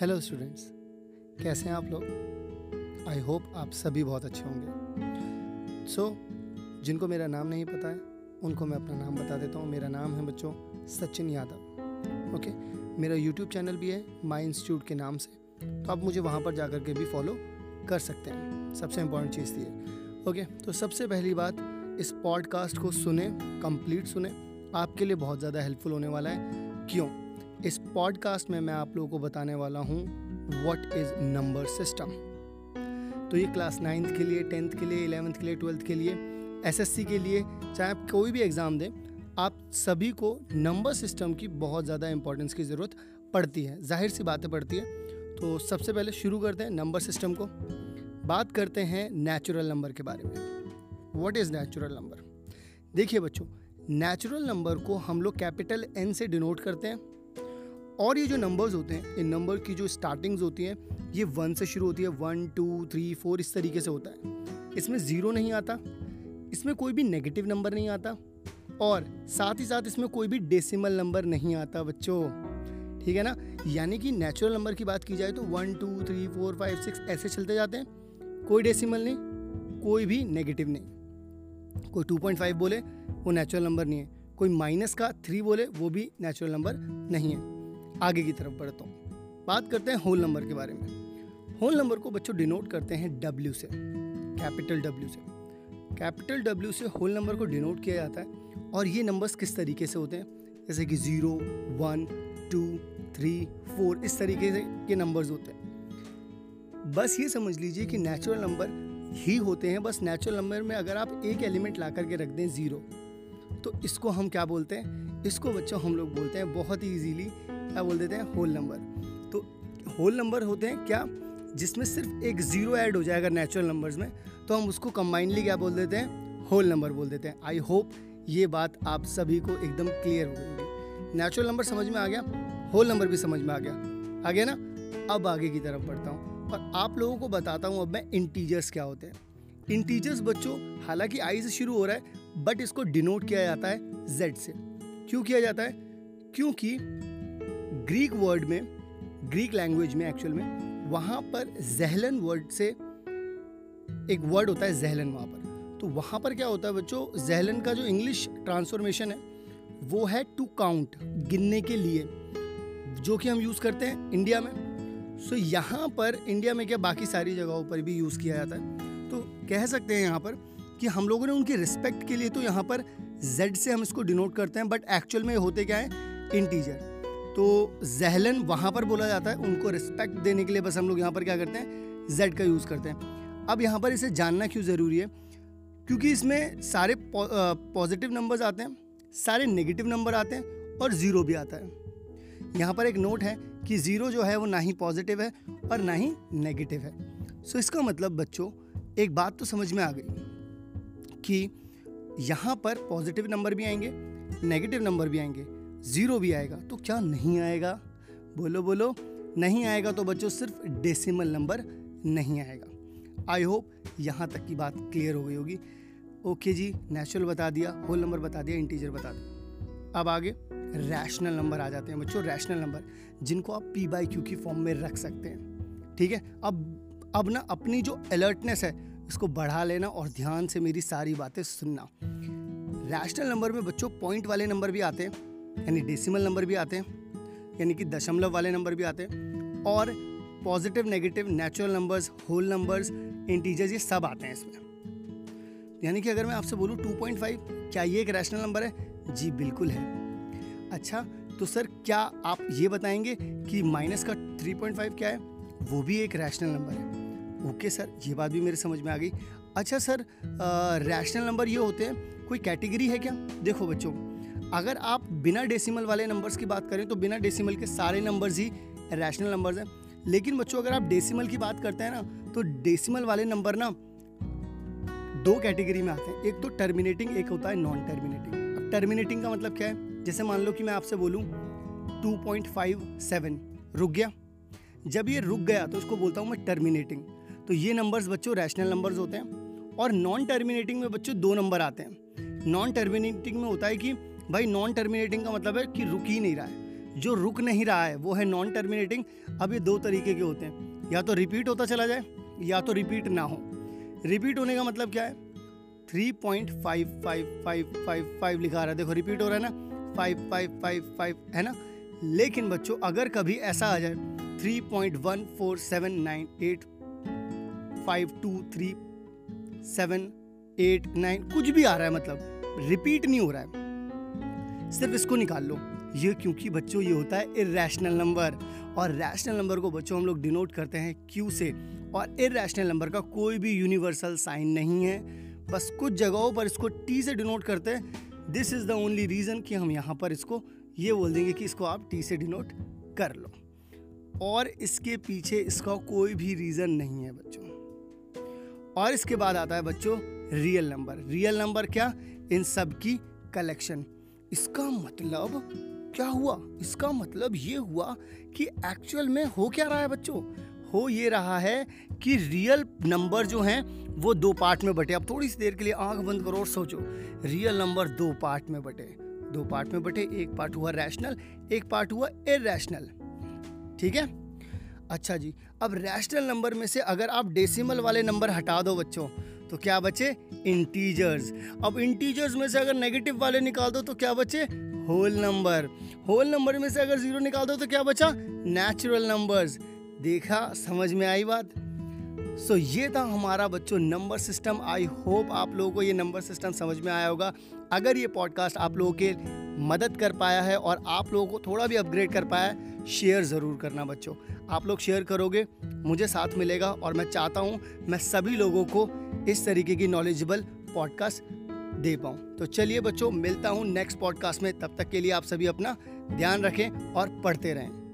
Hello students कैसे हैं आप लोग? आई होप आप सभी बहुत अच्छे होंगे। सो so, जिनको मेरा नाम नहीं पता है उनको मैं अपना नाम बता देता हूँ। मेरा नाम है बच्चों सचिन यादव। ओके मेरा यूट्यूब चैनल भी है माई इंस्टीट्यूट के नाम से। तो आप मुझे वहाँ पर जा कर के भी फॉलो कर सकते हैं। सबसे इम्पोर्टेंट चीज़ थी ओके तो सबसे पहली बात इस पॉडकास्ट को सुने कंप्लीट सुने। आपके लिए बहुत ज़्यादा हेल्पफुल होने वाला है। क्यों? इस पॉडकास्ट में मैं आप लोगों को बताने वाला हूँ वट इज़ नंबर सिस्टम तो ये क्लास नाइन्थ के लिए टेंथ के लिए इलेवेंथ के लिए ट्वेल्थ के लिए एसएससी के लिए, चाहे आप कोई भी एग्ज़ाम दें, आप सभी को नंबर सिस्टम की बहुत ज़्यादा इंपॉर्टेंस की ज़रूरत पड़ती है। ज़ाहिर सी बातें पड़ती है। तो सबसे पहले शुरू करते हैं नंबर सिस्टम को। बात करते हैं नेचुरल नंबर के बारे में। व्हाट इज़ नेचुरल नंबर देखिए बच्चों नेचुरल नंबर को हम लोग कैपिटल एन से डिनोट करते हैं। और ये जो नंबर्स होते हैं इन नंबर की जो स्टार्टिंग्स होती हैं, ये वन से शुरू होती है वन टू थ्री फोर इस तरीके से होता है। इसमें ज़ीरो नहीं आता, इसमें कोई भी नेगेटिव नंबर नहीं आता और साथ ही साथ इसमें कोई भी डेसिमल नंबर नहीं आता बच्चों। ठीक है ना? यानी कि नेचुरल नंबर की बात की जाए तो one two three four five six ऐसे चलते जाते हैं। कोई डेसिमल नहीं, कोई भी नेगेटिव नहीं। कोई टू पॉइंट फाइव बोले, वो नेचुरल नंबर नहीं है। कोई माइनस का थ्री बोले, वो भी नेचुरल नंबर नहीं है। आगे की तरफ़ बढ़ता हूँ। बात करते हैं होल नंबर के बारे में। होल नंबर को बच्चों डिनोट करते हैं डब्ल्यू से, कैपिटल डब्ल्यू से। कैपिटल डब्ल्यू से होल नंबर को डिनोट किया जाता है और ये नंबर्स किस तरीके से होते हैं? जैसे कि zero one two three four इस तरीके से के नंबर्स होते हैं। बस ये समझ लीजिए कि नेचुरल नंबर ही होते हैं। बस नेचुरल नंबर में अगर आप एक एलिमेंट ला करके रख दें ज़ीरो तो इसको हम क्या बोलते हैं? इसको बच्चों हम लोग बोलते हैं बहुत ही ईजीली क्या बोल देते हैं? होल नंबर तो होल नंबर होते हैं क्या? जिसमें सिर्फ़ एक ज़ीरो ऐड हो जाए अगर नेचुरल नंबर्स में तो हम उसको कंबाइनली क्या बोल देते हैं? होल नंबर बोल देते हैं। आई होप ये बात आप सभी को एकदम क्लियर हो गई नेचुरल नंबर समझ में आ गया? होल नंबर भी समझ में आ गया। आ गया ना, अब आगे की तरफ़ बढ़ता हूँ। और आप लोगों को बताता हूँ अब मैं इंटीजर्स क्या होते हैं। इंटीजर्स बच्चों, हालाँकि आई से शुरू हो रहा है बट इसको डिनोट किया जाता है जेड से। क्यों किया जाता है? क्योंकि ग्रीक वर्ड में ग्रीक लैंग्वेज में एक्चुअल में वहाँ पर जहलन वर्ड से एक वर्ड होता है जहलन वहाँ पर। तो वहाँ पर क्या होता है बच्चों? जहलन का जो इंग्लिश ट्रांसफॉर्मेशन है वो है टू काउंट गिनने के लिए जो कि हम यूज़ करते हैं इंडिया में। सो so, यहाँ पर इंडिया में क्या बाकी सारी जगहों पर भी यूज़ किया जाता है। तो कह सकते हैं यहाँ पर कि हम लोगों ने उनके रिस्पेक्ट के लिए तो यहाँ पर जेड से हम इसको डिनोट करते हैं बट एक्चुअल में होते क्या है? इंटीजर तो जहलन वहाँ पर बोला जाता है, उनको रिस्पेक्ट देने के लिए बस हम लोग यहाँ पर क्या करते हैं जेड का यूज़ करते हैं। अब यहाँ पर इसे जानना क्यों ज़रूरी है? क्योंकि इसमें सारे पॉजिटिव नंबर्स आते हैं, सारे नेगेटिव नंबर आते हैं और ज़ीरो भी आता है। यहाँ पर एक नोट है कि ज़ीरो जो है वो ना ही पॉजिटिव है और ना ही नेगेटिव है। सो इसका मतलब बच्चों, एक बात तो समझ में आ गई कि यहाँ पर पॉजिटिव नंबर भी आएँगे नेगेटिव नंबर भी आएँगे। ज़ीरो भी आएगा तो क्या नहीं आएगा? बोलो बोलो। नहीं आएगा तो बच्चों सिर्फ़ डेसिमल नंबर नहीं आएगा। आई होप यहाँ तक की बात क्लियर हो गई होगी। ओके जी नेचुरल बता दिया होल नंबर बता दिया इंटीजर बता दिया। अब आगे रैशनल नंबर आ जाते हैं बच्चों रैशनल नंबर जिनको आप पी बाई क्यू की फॉर्म में रख सकते हैं। ठीक है? अब अब ना अपनी जो अलर्टनेस है, इसको बढ़ा लेना और ध्यान से मेरी सारी बातें सुनना। रैशनल नंबर में बच्चों पॉइंट वाले नंबर भी आते हैं। यानी डेसिमल नंबर भी आते हैं, यानी कि दशमलव वाले नंबर भी आते हैं और positive negative natural numbers whole numbers integers ये सब आते हैं इसमें। यानी कि अगर मैं आपसे बोलूँ 2.5 क्या ये एक रैशनल नंबर है? जी, बिल्कुल है। अच्छा तो सर क्या आप ये बताएँगे कि माइनस का 3.5 क्या है? वो भी एक रैशनल नंबर है। ओके सर ये बात भी मेरे समझ में आ गई। अच्छा सर रैशनल नंबर ये होते हैं, कोई कैटेगरी है क्या? देखो बच्चों अगर आप बिना डेसिमल वाले नंबर्स की बात करें तो बिना डेसिमल के सारे नंबर्स ही रैशनल नंबर्स हैं। लेकिन बच्चों, अगर आप डेसिमल की बात करते हैं ना तो डेसिमल वाले नंबर ना दो कैटेगरी में आते हैं। एक तो टर्मिनेटिंग एक होता है नॉन टर्मिनेटिंग अब टर्मिनेटिंग का मतलब क्या है? जैसे मान लो कि मैं आपसे बोलूँ टू पॉइंट फाइव सेवन रुक गया। जब ये रुक गया तो उसको बोलता हूँ मैं टर्मिनेटिंग तो ये नंबर्स बच्चों रैशनल नंबर्स होते हैं। और नॉन टर्मिनेटिंग में बच्चों दो नंबर आते हैं। नॉन टर्मिनेटिंग में होता है कि भाई नॉन टर्मिनेटिंग का मतलब है कि रुक ही नहीं रहा है। जो रुक नहीं रहा है, वो है नॉन टर्मिनेटिंग अब ये दो तरीके के होते हैं। या तो रिपीट होता चला जाए, या तो रिपीट ना हो। रिपीट होने का मतलब क्या है? Three point five five five five five लिखा रहा है। देखो रिपीट हो रहा है ना? फाइव फाइव फाइव फाइव है ना? लेकिन बच्चों, अगर कभी ऐसा आ जाए three point one four seven nine eight five two three seven eight nine कुछ भी आ रहा है मतलब रिपीट नहीं हो रहा है। सिर्फ़ इसको निकाल लो। ये क्योंकि बच्चों, ये होता है इरेशनल नंबर और रैशनल नंबर को बच्चों हम लोग डिनोट करते हैं क्यू से और इरेशनल नंबर का कोई भी यूनिवर्सल साइन नहीं है। बस कुछ जगहों पर इसको टी से डिनोट करते हैं। This is the only reason कि हम यहाँ पर इसको, ये बोल देंगे कि इसको आप टी से डिनोट कर लो। और इसके पीछे इसका कोई भी रीज़न नहीं है बच्चों। और इसके बाद आता है बच्चों रियल नंबर रियल नंबर क्या? इन सब की कलेक्शन इसका मतलब क्या हुआ? इसका मतलब ये हुआ कि एक्चुअल में हो क्या रहा है बच्चों? हो ये रहा है कि रियल नंबर जो हैं, वो दो पार्ट में बटे। अब थोड़ी सी देर के लिए आँख बंद करो और सोचो। रियल नंबर दो पार्ट में बटे। दो पार्ट में बटे, एक पार्ट हुआ रैशनल एक पार्ट हुआ इरेशनल ठीक है? अच्छा जी। अब रैशनल नंबर में से अगर आप डेसिमल वाले नंबर हटा दो बच्चों तो क्या बचे? इंटीजर्स अब इंटीजर्स में से अगर नेगेटिव वाले निकाल दो तो क्या बचे? होल नंबर होल नंबर में से अगर ज़ीरो निकाल दो तो क्या बचा? नेचुरल नंबर्स देखा? समझ में आई बात? सो so, ये था हमारा बच्चों नंबर सिस्टम आई होप आप लोगों को ये नंबर सिस्टम समझ में आया होगा। अगर ये पॉडकास्ट आप लोगों के मदद कर पाया है और आप लोगों को थोड़ा भी अपग्रेड कर पाया है शेयर ज़रूर करना बच्चों। आप लोग शेयर करोगे मुझे साथ मिलेगा और मैं चाहता हूँ मैं सभी लोगों को इस तरीके की नॉलेजेबल पॉडकास्ट दे पाऊँ। तो चलिए बच्चों, मिलता हूँ नेक्स्ट पॉडकास्ट में। तब तक के लिए आप सभी अपना ध्यान रखें और पढ़ते रहें।